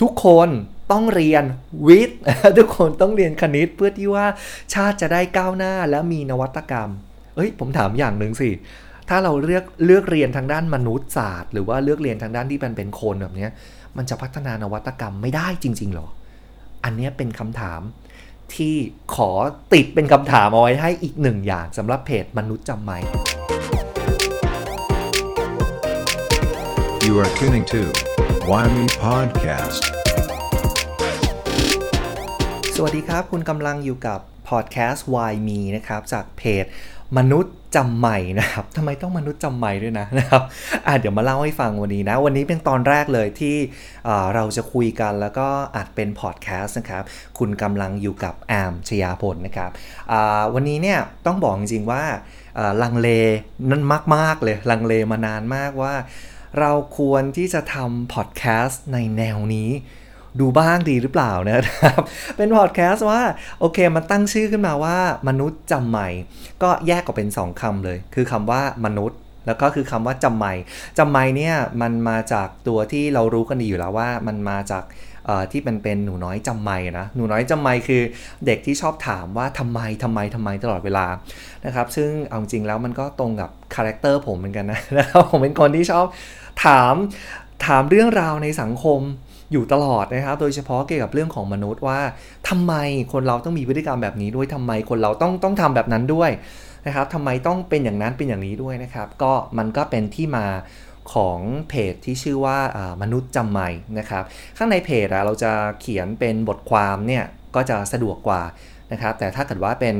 ทุกคนต้องเรียนวิทย์ทุกคนต้องเรียนคณิตเพื่อที่ว่าชาติจะได้ก้าวหน้าและมีนวัตกรรม เอ้ย ผมถามอย่างหนึ่งสิ ถ้าเราเลือกเลือกเรียนทางด้านมนุษยศาสตร์ หรือว่าเลือกเรียนทางด้านที่มันเป็นคนแบบนี้มันจะพัฒนานวัตกรรมไม่ได้จริง ๆหรอ อันนี้เป็นคำถามที่ขอติดเป็นคำถามเอาไว้ให้อีกหนึ่งอย่างสำหรับเพจมนุษย์จำไหม You are tuning to Why Me Podcast. สวัสดีครับ คุณกำลังอยู่กับพอดแคสต์ Why Me นะครับ จากเพจมนุษย์จำใหม่นะครับทำไมต้องมนุษย์จำใหม่ด้วยนะนะครับอะเดี๋ยวมาเล่าให้ฟังวันนี้นะ วันนี้เป็นตอนแรกเลยที่เราจะคุยกันแล้วก็อัดเป็นพอดแคสต์นะครับ คุณกำลังอยู่กับแอมชยาพลนะครับวันนี้เนี่ยต้องบอกจริงๆว่าลังเลนั่นมากๆเลยลังเลมานานมากว่า เราควรที่จะทำพอดแคสต์ในแนวนี้ ดูบ้างดีหรือเปล่านะครับ เป็นพอดแคสต์ว่า โอเค มันตั้งชื่อขึ้นมาว่ามนุษย์จำใหม่ ก็แยกออกเป็น 2คำเลย คือคำว่ามนุษย์แล้วก็คือคำว่าจำใหม่จำใหม่เนี่ยมันมาจากตัวที่เรารู้กันดีอยู่แล้วว่ามันมาจากที่มันเป็นหนูน้อยจำไม่นะหนูน้อยจำไม่คือเด็กที่ชอบถามว่าทำไมทำไมทำไมตลอดเวลานะครับซึ่งเอาจริงแล้วมันก็ตรงกับคาแรคเตอร์ผมเหมือนกันนะนะครับผมเป็นคนที่ชอบ ถามถามเรื่องราวในสังคมอยู่ตลอดนะครับ โดยเฉพาะเกี่ยวกับเรื่องของมนุษย์ว่าทำไมคนเราต้องมีพฤติกรรมแบบนี้ด้วยทำไมคนเราต้องต้องทำแบบนั้นด้วยนะครับทำไมต้องเป็นอย่างนั้นเป็นอย่างนี้ด้วยนะครับ ก็มันก็เป็นที่มาของเพจที่ชื่อว่ามนุษย์จำใหม่นะครับ ข้างในเพจเราจะเขียนเป็นบทความเนี่ยก็จะสะดวกกว่านะครับ แต่ถ้าเกิดว่าเป็น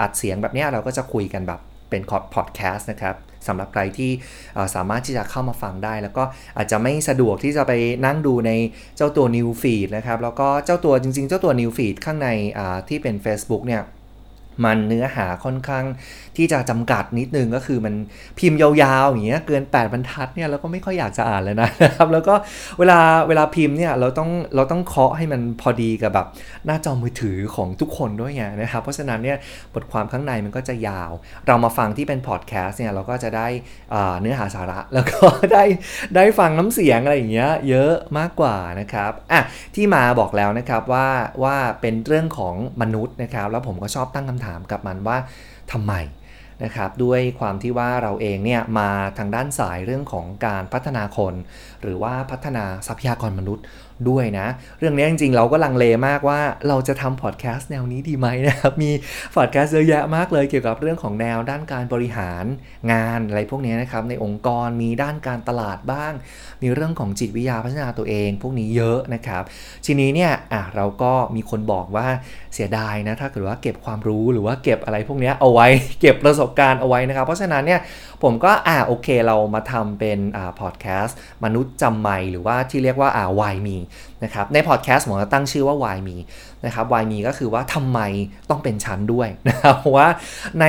อัดเสียงแบบนี้เราก็จะคุยกันแบบเป็นพอดแคสต์นะครับ สำหรับใครที่สามารถที่จะเข้ามาฟังได้ แล้วก็อาจจะไม่สะดวกที่จะไปนั่งดูในเจ้าตัว New Feed นะครับ แล้วก็เจ้าตัวจริง ๆ เจ้าตัว New Feed ข้างในที่เป็น Facebook เนี่ย มันเนื้อหาค่อนข้างที่จะจำกัดนิดนึงก็คือมันพิมพ์ยาวๆอย่างเงี้ยเกิน 8 บรรทัดเนี่ยเราก็ไม่ค่อยอยากจะอ่านเลยนะครับ แล้วก็เวลาเวลาพิมพ์เนี่ยเราต้องเราต้องเคาะให้มันพอดีกับแบบหน้าจอมือถือของทุกคนด้วยไงนะครับ เพราะฉะนั้นเนี่ยบทความข้างในมันก็จะยาว เรามาฟังที่เป็นพอดแคสต์เนี่ยเราก็จะได้เนื้อหาสาระแล้วก็ได้ได้ฟังน้ำเสียงอะไรอย่างเงี้ยเยอะมากกว่านะครับอะที่มาบอกแล้วนะครับว่าว่าเป็นเรื่องของมนุษย์นะครับ แล้วผมก็ชอบตั้งคำถามกับมันว่าทำไมนะครับด้วยความที่ว่าเราเองเนี่ยมาทางด้านสายเรื่องของการพัฒนาคน หรือว่าพัฒนาทรัพยากรมนุษย์ด้วยนะ เรื่องนี้จริงๆ เราก็ลังเลมากว่าเราจะทำพอดแคสต์แนวนี้ดีไหมนะครับ มีพอดแคสต์เยอะแยะมากเลยเกี่ยวกับเรื่องของแนวด้านการบริหารงานอะไรพวกนี้นะครับ ในองค์กรมีด้านการตลาดบ้าง มีเรื่องของจิตวิทยาพัฒนาตัวเอง พวกนี้เยอะนะครับ ทีนี้เนี่ยอะเราก็มีคนบอกว่าเสียดายนะถ้าเกิดว่าเก็บความรู้หรือว่าเก็บอะไรพวกนี้เอาไว้เก็บประสบการณ์เอาไว้นะครับ เพราะฉะนั้นเนี่ยผมก็อ่าโอเคเรามาทำเป็นอ่าพอดแคสต์มนุษย์จำไม่หรือว่าที่เรียกว่าอ่าวายมีนะครับในพอดแคสต์ผมจะตั้งชื่อว่า Why Me นะครับ Why Me ก็คือว่าทำไมต้องเป็นชั้นด้วยนะครับเพราะว่าใน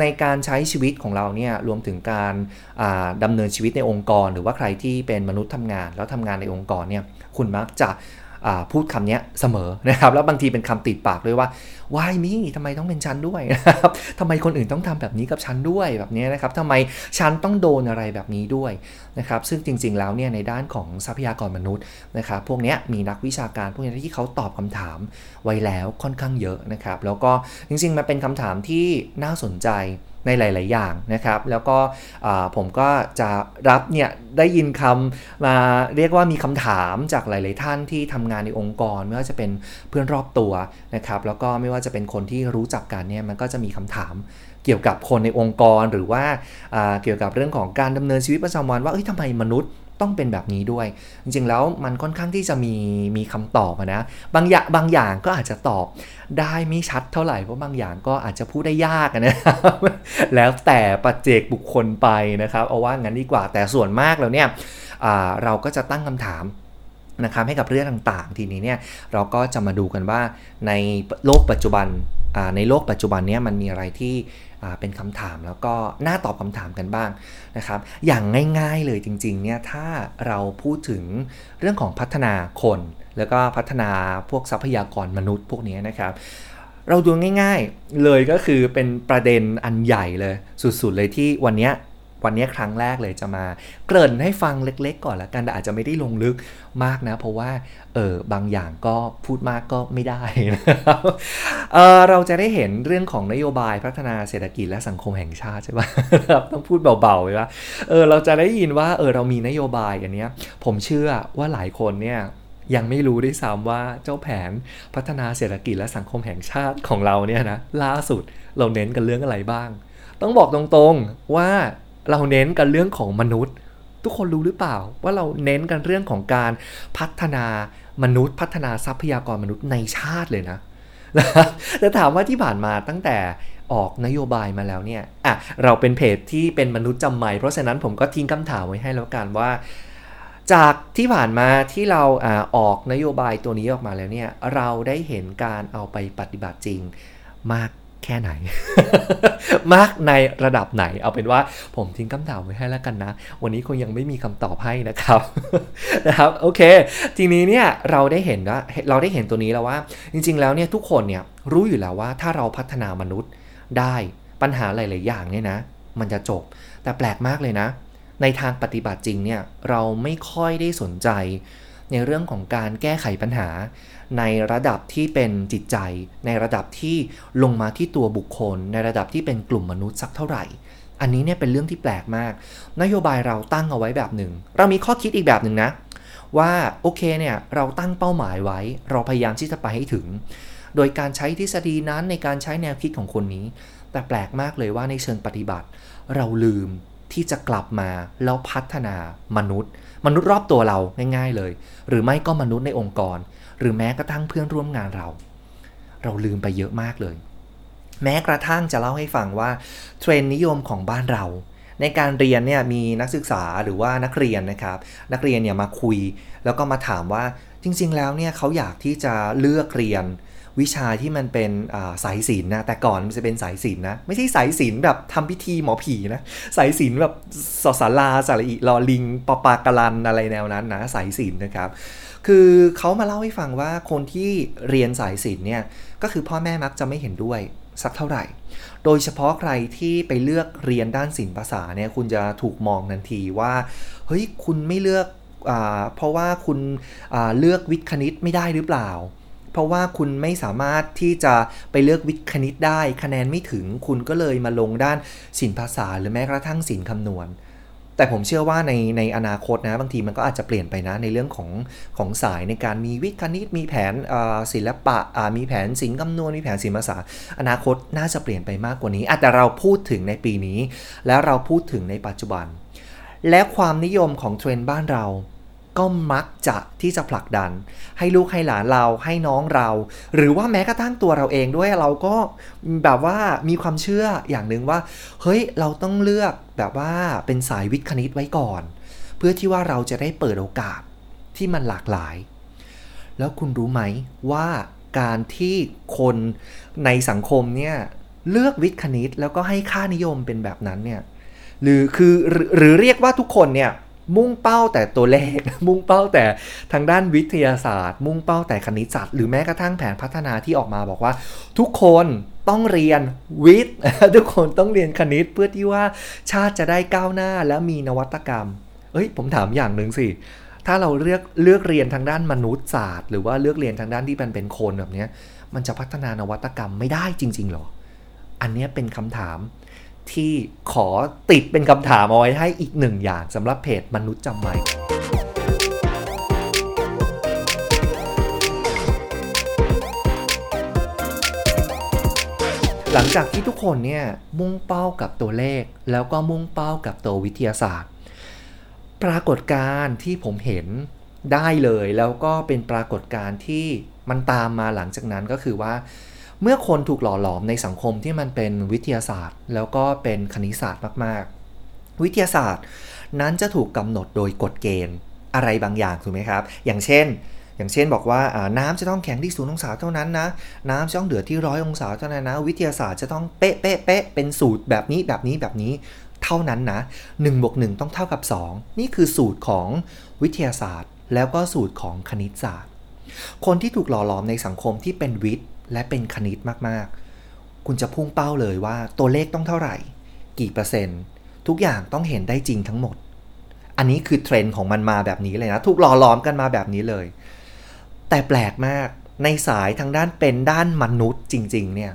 ในการใช้ชีวิตของเราเนี่ยรวมถึงการาดำเนินชีวิตในองค์กร หรือว่าใครที่เป็นมนุษย์ทำงาน แล้วทำงานในองค์กรเนี่ยคุณมักจะ พูดคำนี้เสมอนะครับ แล้วบางทีเป็นคำติดปากด้วยว่า why me ทำไมต้องเป็นฉันด้วยนะครับทำไมคนอื่นต้องทำแบบนี้กับฉันด้วยแบบนี้นะครับทำไมฉันต้องโดนอะไรแบบนี้ด้วยนะครับ ซึ่งจริง ๆ แล้วเนี่ยในด้านของทรัพยากรมนุษย์นะครับ พวกนี้มีนักวิชาการพวกนี้ที่เขาตอบคำถามไว้แล้วค่อนข้างเยอะนะครับ แล้วก็จริงๆมันเป็นคำถามที่น่าสนใจ ในหลาย ๆ อย่างนะครับ แล้วก็ผมก็จะรับเนี่ยได้ยินคำมาเรียกว่ามีคำถามจากหลาย ๆ ท่านที่ทำงานในองค์กร ไม่ว่าจะเป็นเพื่อนรอบตัวนะครับ แล้วก็ไม่ว่าจะเป็นคนที่รู้จักกันเนี่ยมันก็จะมีคำถามเกี่ยวกับคนในองค์กรหรือว่าเกี่ยวกับเรื่องของการดำเนินชีวิตประจำวันว่าเอ้ยทำไมมนุษย์ ต้องเป็นแบบนี้ด้วย จริงๆแล้วมันค่อนข้างที่จะมีมีคำตอบนะบางอย่างบางอย่างก็อาจจะตอบได้ไม่ชัดเท่าไหร่เพราะบางอย่างก็อาจจะพูดได้ยากนะครับแล้วแต่ปัจเจกบุคคลไปนะครับเอาว่างั้นดีกว่าแต่ส่วนมากแล้วเนี่ยเราก็จะตั้งคำถามนะครับให้กับเรื่องต่างๆ ทีนี้เนี่ยเราก็จะมาดูกันว่าในโลกปัจจุบัน ในโลกปัจจุบันนี้มันมีอะไรที่เป็นคำถามแล้วก็น่าตอบคำถามกันบ้างนะครับ อย่างง่ายๆเลยจริงๆเนี่ยถ้าเราพูดถึงเรื่องของพัฒนาคน แล้วก็พัฒนาพวกทรัพยากรมนุษย์พวกนี้นะครับ เราดูง่ายๆเลยก็คือเป็นประเด็นอันใหญ่เลยสุดๆเลยที่วันนี้ วันนี้ครั้งแรกเลยจะมา เกริ่นให้ฟังเล็ก ๆ ก่อนละกันแต่อาจจะไม่ได้ลงลึกมากนะ เพราะว่าเออบางอย่างก็พูดมากก็ไม่ได้นะครับเออเราจะได้เห็นเรื่องของนโยบายพัฒนาเศรษฐกิจและสังคมแห่งชาติใช่ปะต้องพูดเบาๆเลยว่าเออเราจะได้ยินว่าเออเรามีนโยบายอันเนี้ยผมเชื่อว่าหลายคนเนี่ยยังไม่รู้ด้วยซ้ำว่าเจ้าแผนพัฒนาเศรษฐกิจและสังคมแห่งชาติของเราเนี่ยนะล่าสุดเราเน้นกันเรื่องอะไรบ้าง ต้องบอกตรงๆว่า เราเน้นกันเรื่องของมนุษย์ ทุกคนรู้หรือเปล่า ว่าเราเน้นกันเรื่องของการพัฒนามนุษย์พัฒนาทรัพยากรมนุษย์ในชาติเลยนะแต่ถามว่าที่ผ่านมาตั้งแต่ออกนโยบายมาแล้วเนี่ยอะเราเป็นเพจที่เป็นมนุษย์จำใหม่เพราะฉะนั้นผมก็ทิ้งคำถามไว้ให้แล้วกันว่า จากที่ผ่านมาที่เราอาออกนโยบายตัวนี้ออกมาแล้วเนี่ยเราได้เห็นการเอาไปปฏิบัติจริงมาก แค่ไหน มากในระดับไหน เอาเป็นว่าผมทิ้งคำถามไว้ให้แล้วกันนะ วันนี้คงยังไม่มีคำตอบให้นะครับนะครับโอเค ทีนี้เนี่ยเราได้เห็นว่าเราได้เห็นตัวนี้แล้วว่า จริง ๆ แล้วเนี่ยทุกคนเนี่ยรู้อยู่แล้วว่าถ้าเราพัฒนามนุษย์ได้ปัญหาหลาย ๆ อย่างเนี่ยนะ มันจะจบ แต่แปลกมากเลยนะ ในทางปฏิบัติจริงเนี่ยเราไม่ค่อยได้สนใจในเรื่องของการแก้ไขปัญหาในระดับที่เป็นจิตใจ ในระดับที่ลงมาที่ตัวบุคคล ในระดับที่เป็นกลุ่มมนุษย์สักเท่าไหร่ อันนี้เนี่ยเป็นเรื่องที่แปลกมาก นโยบายเราตั้งเอาไว้แบบหนึ่ง เรามีข้อคิดอีกแบบหนึ่งนะ ว่าโอเคเนี่ยเราตั้งเป้าหมายไว้ เราพยายามที่จะไปให้ถึง โดยการใช้ทฤษฎีนั้นในการใช้แนวคิดของคนนี้ แต่แปลกมากเลยว่าในเชิงปฏิบัติ เราลืมที่จะกลับมาแล้วพัฒนามนุษย์ มนุษย์รอบตัวเราง่าย ๆเลย หรือไม่ก็มนุษย์ในองค์กร หรือแม้กระทั่งเพื่อนร่วมงานเรา เราลืมไปเยอะมากเลย แม้กระทั่งจะเล่าให้ฟังว่าเทรนนิยมของบ้านเรา ในการเรียนเนี่ยมีนักศึกษาหรือว่านักเรียนนะครับ นักเรียนเนี่ยมาคุย แล้วก็มาถามว่าจริง ๆ แล้วเนี่ยเขาอยากที่จะเลือกเรียน วิชาที่มันเป็นสายศิลป์นะแต่ก่อนมันจะเป็นสายศิลป์นะไม่ใช่สายศิลป์แบบทำพิธีหมอผีนะสายศิลป์แบบสสาราสาระอิลอลิงปปากลันอะไรแนวนั้นนะสายศิลป์นะครับ คือเขามาเล่าให้ฟังว่าคนที่เรียนสายศิลป์เนี่ยก็คือพ่อแม่มักจะไม่เห็นด้วยสักเท่าไหร่ โดยเฉพาะใครที่ไปเลือกเรียนด้านศิลปภาษาเนี่ยคุณจะถูกมองทันทีว่าเฮ้ยคุณไม่เลือกเพราะว่าคุณเลือกวิทย์คณิตไม่ได้หรือเปล่า เพราะว่าคุณไม่สามารถที่จะไปเลือกวิทย์คณิตได้ คะแนนไม่ถึงคุณก็เลยมาลงด้านศิลปภาษาหรือแม้กระทั่งศิลป์คำนวณ แต่ผมเชื่อว่าในในอนาคตนะบางทีมันก็อาจจะเปลี่ยนไปนะในเรื่องของของสายในการมีวิทย์คณิตมีแผนศิลปะมีแผนศิลป์คำนวณมีแผนศิลปภาษา อนาคตน่าจะเปลี่ยนไปมากกว่านี้แต่เราพูดถึงในปีนี้ แล้วเราพูดถึงในปัจจุบัน และความนิยมของเทรนด์บ้านเรา ก็มักจะที่จะผลักดัน ให้ลูกให้หลานเราให้น้องเรา หรือว่าแม้กระทั่งตัวเราเองด้วยเราก็แบบว่ามีความเชื่ออย่างหนึ่งว่า เฮ้ยเราต้องเลือกแบบว่าเป็นสายวิทย์คณิตไว้ก่อน เพื่อที่ว่าเราจะได้เปิดโอกาสที่มันหลากหลาย แล้วคุณรู้ไหมว่าการที่คนในสังคมเนี่ยเลือกวิทย์คณิตแล้วก็ให้ค่านิยมเป็นแบบนั้นเนี่ยหรือคือหรือเรียกว่าทุกคนเนี่ย มุ่งเป้าแต่ตัวเลข มุ่งเป้าแต่ทางด้านวิทยาศาสตร์ มุ่งเป้าแต่คณิตศาสตร์หรือแม้กระทั่งแผนพัฒนาที่ออกมาบอกว่า ทุกคนต้องเรียนวิทย์ ทุกคนต้องเรียนคณิตเพื่อที่ว่าชาติจะได้ก้าวหน้าและมีนวัตกรรม เอ้ย ผมถามอย่างหนึ่งสิถ้าเราเลือกเลือกเรียนทางด้านมนุษยศาสตร์ หรือว่าเลือกเรียนทางด้านที่มันเป็นคนแบบนี้มันจะพัฒนานวัตกรรมไม่ได้จริงๆหรอ อันนี้เป็นคำถาม ที่ขอติดเป็นคำถามเอาไว้ให้อีกหนึ่งอย่างสำหรับเพจมนุษย์จำใหม่หลังจากที่ทุกคนเนี่ยมุ่งเป้ากับตัวเลข แล้วก็มุ่งเป้ากับตัววิทยาศาสตร์ ปรากฏการณ์ที่ผมเห็นได้เลย แล้วก็เป็นปรากฏการณ์ที่มันตามมาหลังจากนั้นก็คือว่า เมื่อคนถูกหล่อหลอมในสังคมที่มันเป็นวิทยาศาสตร์ แล้วก็เป็นคณิตศาสตร์มากๆ วิทยาศาสตร์ นั้นจะถูกกำหนดโดยกฎเกณฑ์อะไรบางอย่างถูกไหมครับ อย่างเช่น อย่างเช่นบอกว่าน้ำจะต้องแข็งที่ศูนย์องศาเท่านั้นนะ น้ำจะต้องเดือดที่ร้อยองศาเท่านั้นนะ วิทยาศาสตร์จะต้องเป๊ะเป๊ะเป๊ะเป็นสูตรแบบนี้แบบนี้แบบนี้เท่านั้นนะ1บวก1ต้องเท่ากับ 2 นี่คือสูตรของวิทยาศาสตร์ แล้วก็สูตรของคณิตศาสตร์ คนที่ถูกหล่อหลอมในสังคมที่เป็นวิทย์ และเป็นคณิตมากๆ คุณจะพุ่งเป้าเลยว่าตัวเลขต้องเท่าไหร่ กี่เปอร์เซ็นต์ ทุกอย่างต้องเห็นได้จริงทั้งหมด อันนี้คือเทรนด์ของมันมาแบบนี้เลยนะ ถูกหล่อหลอมกันมาแบบนี้เลย แต่แปลกมากในสายทางด้านเป็นด้านมนุษย์จริง ๆ เนี่ย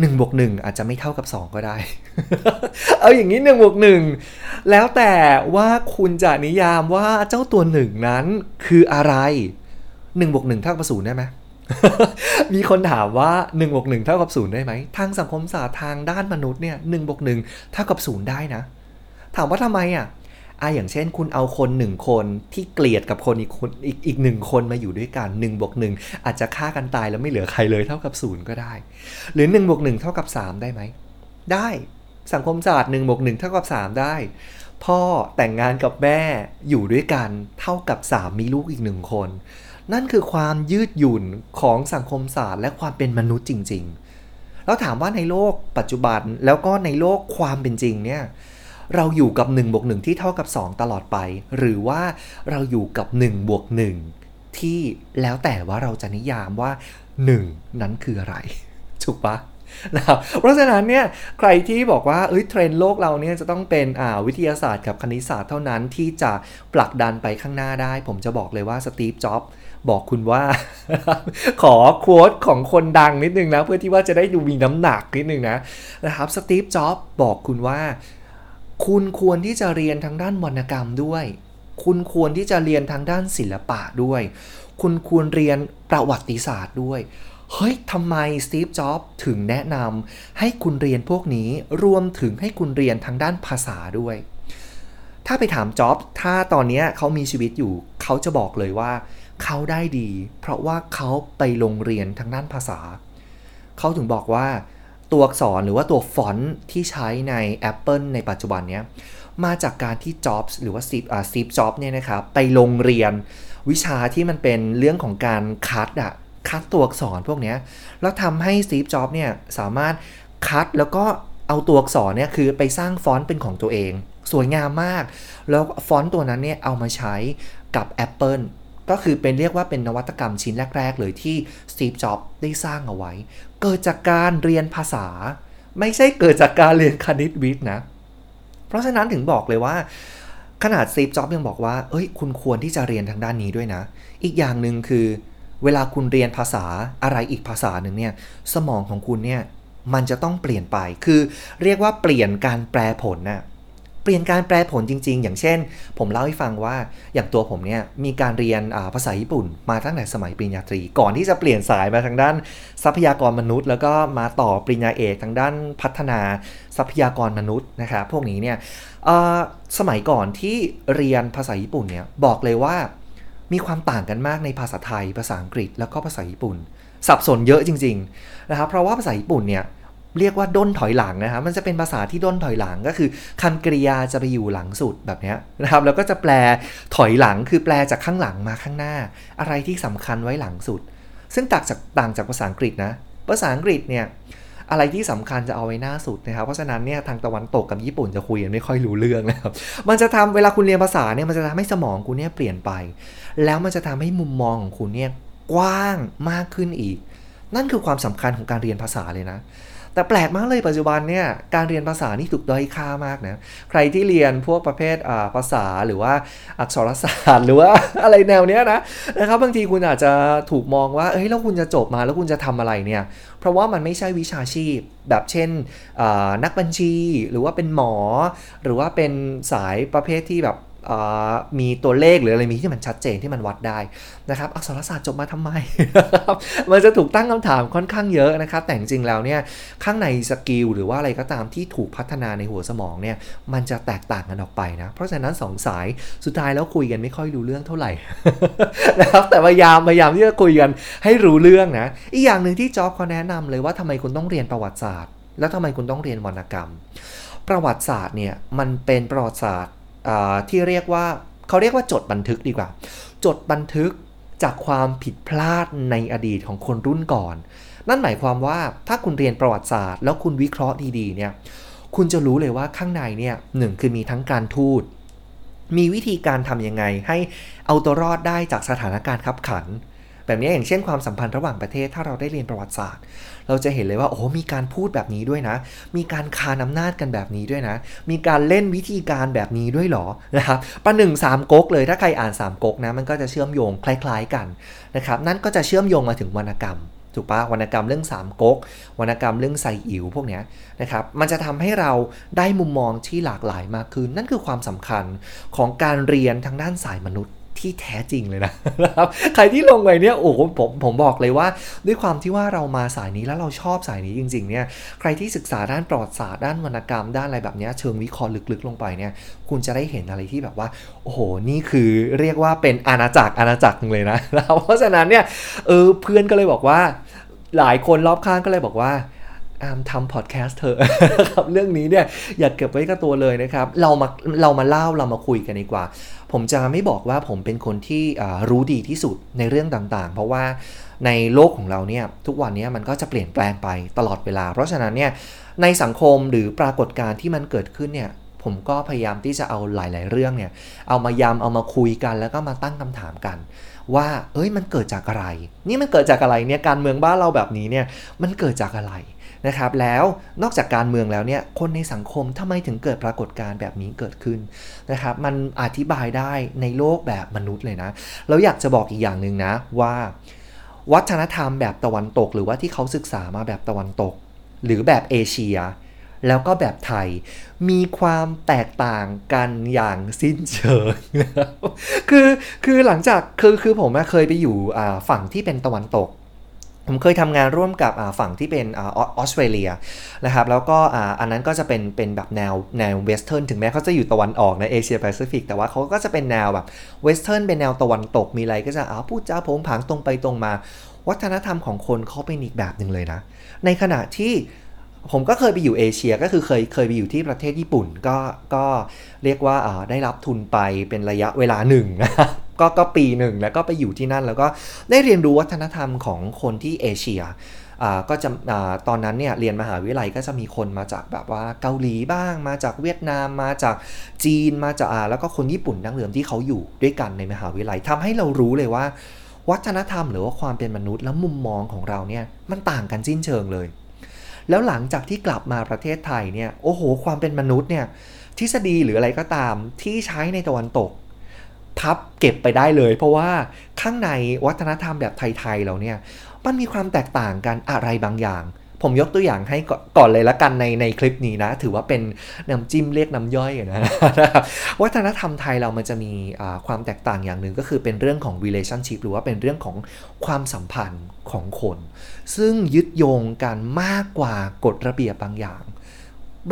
หนึ่งบวกหนึ่งอาจจะไม่เท่ากับ2ก็ได้ เอาอย่างนี้หนึ่งบวกหนึ่งแล้วแต่ว่าคุณจะนิยามว่าเจ้าตัวหนึ่งนั้นคืออะไรหนึ่งบวกหนึ่งเท่ากับศูนย์ได้ไหม มีคนถามว่า1บวก1เท่ากับ0ได้ไหม ทางสังคมศาสตร์ทางด้านมนุษย์เนี่ย1บวก1เท่ากับ0ได้นะ ถามว่าทำไมอะอะอย่างเช่น คุณเอาคนหนึ่งคนที่เกลียดกับคนอีกคนอีกอีกหนึ่งคนมาอยู่ด้วยกัน1บวก1อาจจะฆ่ากันตายแล้วไม่เหลือใครเลยเท่ากับ0ก็ได้ หรือ1บวก1เท่ากับ 3 ได้ไหม ได้สังคมศาสตร์1บวก1เท่ากับ 3 ได้ พ่อแต่งงานกับแม่อยู่ด้วยกันเท่ากับ 3 มีลูกอีกหนึ่งคน นั่นคือความยืดหยุ่นของสังคมศาสตร์ และความเป็นมนุษย์จริง ๆ แล้วถามว่าในโลกปัจจุบันแล้วก็ในโลกความเป็นจริงเนี่ยเราอยู่กับ1บวก1ที่เท่ากับ 2 ตลอดไป หรือว่าเราอยู่กับ1บวก1ที่แล้วแต่ว่าเราจะนิยามว่า 1 นั้นคืออะไรถูกปะนะครับเพราะฉะนั้นเนี่ยใครที่บอกว่าเอ้ยเทรนด์โลกเราเนี่ยจะต้องเป็นอ่าวิทยาศาสตร์กับคณิตศาสตร์เท่านั้นที่จะผลักดันไปข้างหน้าได้ ผมจะบอกเลยว่าสตีฟจ็อบส์ บอกคุณว่า ขอโค้ดของคนดังนิดนึงนะ เพื่อที่ว่าจะได้ดูมีน้ำหนักนิดนึงนะนะครับสตีฟจ็อบบอกคุณว่า คุณควรที่จะเรียนทางด้านวรรณกรรมด้วย คุณควรที่จะเรียนทางด้านศิลปะด้วย คุณควรเรียนประวัติศาสตร์ด้วยเฮ้ย ทำไมสตีฟ จ็อบถึงแนะนำให้คุณเรียนพวกนี้ รวมถึงให้คุณเรียนทางด้านภาษาด้วย ถ้าไปถามจ็อบ ถ้าตอนนี้เขามีชีวิตอยู่ เขาจะบอกเลยว่า เขาได้ดี เพราะว่าเขาไปโรงเรียนทางด้านภาษา เขาถึงบอกว่าตัวอักษรหรือว่าตัวฟอนต์ที่ใช้ใน Apple ในปัจจุบันเนี้ยมาจากการที่ Jobs หรือว่า Steve อ่า Steve Jobs เนี่ยนะครับไปโรงเรียน วิชาที่มันเป็นเรื่องของการคัดอะคัดตัวอักษรพวกเนี้ยแล้วทำให้ Steve Jobs เนี่ยสามารถคัดแล้วก็เอาตัวอักษรเนี่ยคือไปสร้างฟอนต์เป็นของตัวเอง สวยงามมาก แล้วฟอนต์ตัวนั้นเนี่ยเอามาใช้กับ Apple ก็คือเป็นเรียกว่าเป็นนวัตกรรมชิ้นแรก ๆ เลยที่ Steve Jobs ได้สร้างเอาไว้ เกิดจากการเรียนภาษา ไม่ใช่เกิดจากการเรียนคณิตวิทย์นะ เพราะฉะนั้นถึงบอกเลยว่า ขนาด Steve Jobs ยังบอกว่า เอ้ย คุณควรที่จะเรียนทางด้านนี้ด้วยนะ อีกอย่างหนึ่งคือ เวลาคุณเรียนภาษาอะไรอีกภาษาหนึ่งเนี่ย สมองของคุณเนี่ย มันจะต้องเปลี่ยนไป คือเรียกว่าเปลี่ยนการแปลผลน่ะ เปลี่ยนการแปลผลจริง ๆ อย่างเช่น ผมเล่าให้ฟังว่าอย่างตัวผมเนี่ยมีการเรียนาภาษาญี่ปุ่น มาตั้งแต่สมัยปริญญาตรี ก่อนที่จะเปลี่ยนสายมาทางด้านทรัพยากรมนุษย์ แล้วก็มาต่อปริญญาเอกทางด้านพัฒนาทรัพยากรมนุษย์นะครับพวกนี้เนี่ยสมัยก่อนที่เรียนภาษาญี่ปุ่นเนี่ยบอกเลยว่ามีความต่างกันมากในภาษาไทย ภาษาอังกฤษ แล้วก็ภาษาญี่ปุ่น สับสนเยอะจริง ๆ นะครับ เพราะว่าภาษาญี่ปุ่นเนี่ย เรียกว่าด้นถอยหลังนะครับมันจะเป็นภาษาที่ด้นถอยหลังก็คือคำกริยาจะไปอยู่หลังสุดแบบนี้นะครับแล้วก็จะแปลถอยหลังคือแปลจากข้างหลังมาข้างหน้า อะไรที่สำคัญไว้หลังสุด ซึ่งต่างจากต่างจากภาษาอังกฤษนะ ภาษาอังกฤษเนี่ยอะไรที่สำคัญจะเอาไว้หน้าสุดนะครับ เพราะฉะนั้นเนี่ยทางตะวันตกกับญี่ปุ่นจะคุยกันไม่ค่อยรู้เรื่องนะครับ มันจะทำเวลาคุณเรียนภาษาเนี่ยมันจะทำให้สมองคุณเนี่ยเปลี่ยนไป แล้วมันจะทำให้มุมมองของคุณเนี่ยกว้างมากขึ้นอีก นั่นคือความสำคัญของการเรียนภาษาเลยนะ แต่แปลกมากเลยปัจจุบันเนี่ยการเรียนภาษานี่ถูกด้อยค่ามากนะใครที่เรียนพวกประเภทภาษาหรือว่าอักษรศาสตร์ หรือว่าอะไรแนวเนี้ยนะนะครับบางทีคุณอาจจะถูกมองว่าเฮ้ยแล้วคุณจะจบมาแล้วคุณจะทำอะไรเนี่ยเพราะว่ามันไม่ใช่วิชาชีพ แบบเช่นนักบัญชี หรือว่าเป็นหมอ หรือว่าเป็นสายประเภทที่แบบ มีตัวเลขหรืออะไรมีที่มันชัดเจนที่มันวัดได้นะครับ อักษรศาสตร์จบมาทำไม มันจะถูกตั้งคำถามค่อนข้างเยอะนะครับ แต่จริงๆแล้วเนี่ยข้างในสกิลหรือว่าอะไรก็ตามที่ถูกพัฒนาในหัวสมองเนี่ยมันจะแตกต่างกันออกไปนะ เพราะฉะนั้นสองสายสุดท้ายแล้วคุยกันไม่ค่อยรู้เรื่องเท่าไหร่นะครับแต่พยายามพยายามที่จะคุยกันให้รู้เรื่องนะอีกอย่างหนึ่งที่จ็อบเขาแนะนำเลยว่าทำไมคุณต้องเรียนประวัติศาสตร์ แล้วทำไมคุณต้องเรียนวรรณกรรม ประวัติศาสตร์เนี่ยมันเป็นประวัติศาสตร์ ที่เรียกว่าเขาเรียกว่าจดบันทึกดีกว่า จดบันทึกจากความผิดพลาดในอดีตของคนรุ่นก่อน นั่นหมายความว่าถ้าคุณเรียนประวัติศาสตร์ แล้วคุณวิเคราะห์ดีๆเนี่ยคุณจะรู้เลยว่าข้างในเนี่ยหนึ่งคือมีทั้งการทูตมีวิธีการทำยังไงให้เอาตัวรอดได้จากสถานการณ์ขับขัน แบบนี้อย่างเช่นความสัมพันธ์ระหว่างประเทศถ้าเราได้เรียนประวัติศาสตร์ เราจะเห็นเลยว่าโอ้มีการพูดแบบนี้ด้วยนะ มีการคานอำนาจกันแบบนี้ด้วยนะ มีการเล่นวิธีการแบบนี้ด้วยหรอนะครับประหนึ่งสามก๊กเลยถ้าใครอ่านสามก๊กนะมันก็จะเชื่อมโยงคล้าย ๆกันนะครับนั่นก็จะเชื่อมโยงมาถึงวรรณกรรมถูกปะวรรณกรรมเรื่องสามก๊กวรรณกรรมเรื่องไซอิ๋วพวกเนี้ยนะครับมันจะทำให้เราได้มุมมองที่หลากหลายมากขึ้น นั่นคือความสำคัญของการเรียนทางด้านสายมนุษย์ ที่แท้จริงเลยนะครับ ใครที่ลงไปเนี่ยโอ้โหผมผมบอกเลยว่า ด้วยความที่ว่าเรามาสายนี้แล้วเราชอบสายนี้จริงๆเนี่ยใครที่ศึกษาด้านประวัติศาสตร์ด้านวรรณกรรมด้านอะไรแบบเนี้ยเชิงวิเคราะห์ลึกๆ ลงไปเนี่ยคุณจะได้เห็นอะไรที่แบบว่าโอ้โหนี่คือเรียกว่าเป็นอาณาจักรอาณาจักรเลยนะเพราะฉะนั้นเนี่ยเออเพื่อนก็เลยบอกว่า หลายคนรอบข้างก็เลยบอกว่า อามทำพอดแคสต์เถอะครับเรื่องนี้เนี่ยอย่าเก็บไว้กับตัวเลยนะครับ เรามาเรามาเล่าเรามาคุยกันดีกว่า ผมจะไม่บอกว่าผมเป็นคนที่รู้ดีที่สุดในเรื่องต่างๆ เพราะว่าในโลกของเราเนี่ยทุกวันนี้มันก็จะเปลี่ยนแปลงไปตลอดเวลา เพราะฉะนั้นเนี่ยในสังคมหรือปรากฏการณ์ที่มันเกิดขึ้นเนี่ยผมก็พยายามที่จะเอาหลาย ๆ เรื่องเนี่ยเอามายำเอามาคุยกัน แล้วก็มาตั้งคำถามกัน ว่า เอ้ยมันเกิดจากอะไร นี่มันเกิดจากอะไรเนี่ยการเมืองบ้านเราแบบนี้เนี่ยมันเกิดจากอะไร นะครับแล้วนอกจากการเมืองแล้วเนี่ยคนในสังคมทำไมถึงเกิดปรากฏการณ์แบบนี้เกิดขึ้นนะครับมันอธิบายได้ในโลกแบบมนุษย์เลยนะแล้วอยากจะบอกอีกอย่างหนึ่งนะว่า วัฒนธรรมแบบตะวันตก หรือว่าที่เขาศึกษามาแบบตะวันตก หรือแบบเอเชียแล้วก็แบบไทยมีความแตกต่างกันอย่างสิ้นเชิง คือคือหลังจากคือคือผมเคยไปอยู่ฝั่งที่เป็นตะวันตก ผมเคยทำงานร่วมกับฝั่งที่เป็นออสเตรเลียนะครับแล้วก็อันนั้นก็จะเป็นเป็นแบบแนวแนว western ถึงแม้เขาจะอยู่ตะวันออกในเอเชียแปซิฟิกแต่ว่าเขาก็จะเป็นแนวแบบ western เป็นแนวตะวันตกมีอะไรก็จะอาพูดจาโผงผางตรงไปตรงมา วัฒนธรรมของคนเขาเป็นอีกแบบหนึ่งเลยนะ ในขณะที่ผมก็เคยไปอยู่เอเชียก็คือเคยเคยไปอยู่ที่ประเทศญี่ปุ่นก็ก็เรียกว่าอ่าได้รับทุนไปเป็นระยะเวลาหนึ่งนะครับ ก็ก็ปีหนึ่งแล้วก็ไปอยู่ที่นั่น แล้วก็ได้เรียนรู้วัฒนธรรมของคนที่เอเชียอ่าก็จะอ่าตอนนั้นเนี่ยเรียนมหาวิทยาลัยก็จะมีคนมาจากแบบว่าเกาหลีบ้าง มาจากเวียดนามมาจากจีนมาจากอ่าแล้วก็คนญี่ปุ่นดั้งเดิมที่เขาอยู่ด้วยกันในมหาวิทยาลัยทำให้เรารู้เลยว่า วัฒนธรรมหรือว่าความเป็นมนุษย์และมุมมองของเราเนี่ยมันต่างกันสิ้นเชิงเลย แล้วหลังจากที่กลับมาประเทศไทยเนี่ยโอ้โห ความเป็นมนุษย์เนี่ยทฤษฎีหรืออะไรก็ตามที่ใช้ในตะวันตก พับเก็บไปได้เลย เพราะว่าข้างในวัฒนธรรมแบบไทย ๆ เราเนี่ย มันมีความแตกต่างกันอะไรบางอย่าง ผมยกตัวอย่างให้ก่อนเลยละกันในในคลิปนี้นะ ถือว่าเป็นน้ำจิ้มเรียกน้ำย่อยนะวัฒนธรรมไทยเรามันจะมีความแตกต่างอย่างหนึ่งก็คือเป็นเรื่องของ relationship หรือว่าเป็นเรื่องของความสัมพันธ์ของคน ซึ่งยึดโยงกันมากกว่ากฎระเบียบบางอย่าง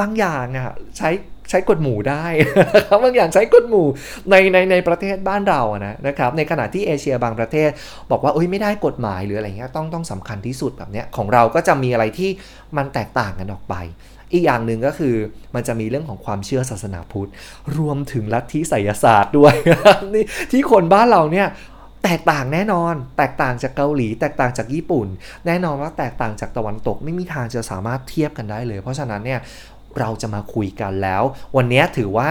บางอย่างอะใช้ ใช้กฎหมู่ได้ครับบางอย่างใช้กฎหมู่ในในในประเทศบ้านเราอะนะนะครับในขณะที่เอเชียบางประเทศ บอกว่าเอ้ยไม่ได้กฎหมายหรืออะไรเงี้ยต้องต้องสำคัญที่สุดแบบเนี้ยของเราก็จะมีอะไรที่มันแตกต่างกันออกไป อีกอย่างหนึ่งก็คือมันจะมีเรื่องของความเชื่อศาสนาพุทธ รวมถึงลัทธิไสยศาสตร์ด้วยนี่ที่คนบ้านเราเนี่ยแตกต่างแน่นอน แตกต่างจากเกาหลี แตกต่างจากญี่ปุ่น แน่นอนว่าแตกต่างจากตะวันตก ไม่มีทางจะสามารถเทียบกันได้เลย เพราะฉะนั้นเนี่ย เราจะมาคุยกันแล้ว วันนี้ถือว่า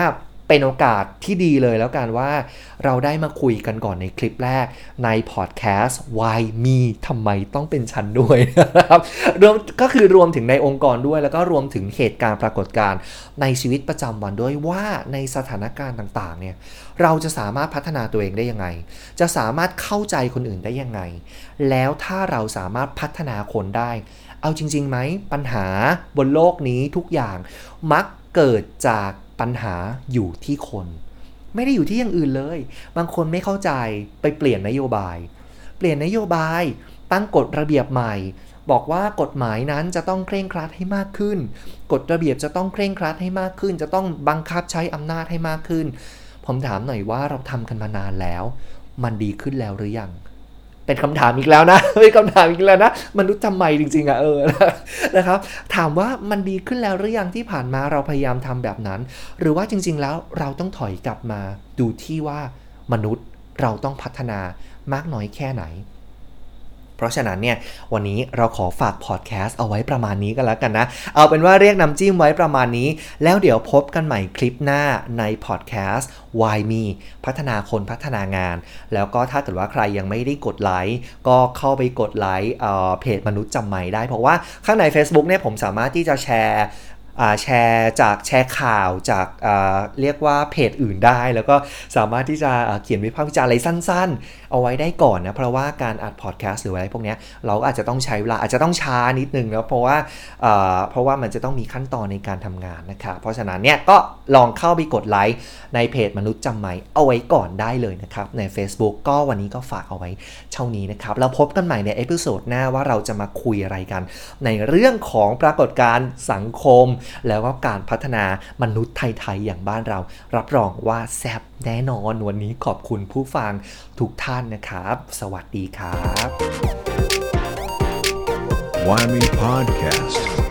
เป็นโอกาสที่ดีเลยแล้วกันว่า เราได้มาคุยกันก่อนในคลิปแรกในพอดแคสต์ Why Me ทำไมต้องเป็นฉันด้วยนะครับรวมก็คือรวมถึงในองค์กรด้วย แล้วก็รวมถึงเหตุการณ์ปรากฏการณ์ในชีวิตประจำวันด้วยว่าในสถานการณ์ต่างๆเนี่ยเราจะสามารถพัฒนาตัวเองได้ยังไง จะสามารถเข้าใจคนอื่นได้ยังไง แล้วถ้าเราสามารถพัฒนาคนได้ เอาจริงๆไหมปัญหาบนโลกนี้ทุกอย่างมักเกิดจากปัญหาอยู่ที่คน ไม่ได้อยู่ที่อย่างอื่นเลย บางคนไม่เข้าใจไปเปลี่ยนนโยบาย เปลี่ยนนโยบาย ตั้งกฎระเบียบใหม่ บอกว่ากฎหมายนั้นจะต้องเคร่งครัดให้มากขึ้น กฎระเบียบจะต้องเคร่งครัดให้มากขึ้น จะต้องบังคับใช้อำนาจให้มากขึ้น ผมถามหน่อยว่าเราทำกันมานานแล้ว มันดีขึ้นแล้วหรือยัง เป็นคำถามอีกแล้วนะเป็นคำถามอีกแล้วนะมนุษย์ทำไมจริงๆอะเออนะครับ ถามว่ามันดีขึ้นแล้วหรือยังที่ผ่านมาเราพยายามทำแบบนั้น หรือว่าจริง ๆ แล้วเราต้องถอยกลับมาดูที่ว่ามนุษย์เราต้องพัฒนามากน้อยแค่ไหน ราะฉะนั้นเนี่ยวันนี้เราขอฝากพอดแคสต์เอาไว้ประมาณนี้กันแล้วกันนะ เอาเป็นว่าเรียกน้ำจิ้มไว้ประมาณนี้ แล้วเดี๋ยวพบกันใหม่คลิปหน้าในพอดแคสต์ Why Me พัฒนาคนพัฒนางาน แล้วก็ถ้าเกิดว่าใครยังไม่ได้กดไลค์ก็เข้าไปกดไลค์เพจมนุษย์จำใหม่ได้ เพราะว่าข้างใน Facebook เนี่ยผมสามารถที่จะแชร์แชร์จากแชร์ข่าวจากเรียกว่าเพจอื่นได้ แล้วก็สามารถที่จะเขียนวิพากษ์วิจารณ์อะไรสั้น ๆ เอาไว้ได้ก่อนนะ เพราะว่าการอัดพอดแคสต์หรืออะไรพวกนี้เราอาจจะต้องใช้เวลาอาจจะต้องช้านิดนึงนะเพราะว่าเพราะว่ามันจะต้องมีขั้นตอนในการทำงานนะครับเพราะฉะนั้นเนี่ยก็ลองเข้าไปกดไลค์ในเพจมนุษย์จำไหมเอาไว้ก่อนได้เลยนะครับใน Facebook ก็วันนี้ก็ฝากเอาไว้เท่านี้นะครับแล้วพบกันใหม่ใน episode หน้าว่าเราจะมาคุยอะไรกัน ในเรื่องของปรากฏการณ์สังคม แล้วก็การพัฒนามนุษย์ไทยๆอย่างบ้านเรา รับรองว่าแซบแน่นอนวันนี้ขอบคุณผู้ฟังทุกท่านนะครับ สวัสดีครับ Why Me Podcast.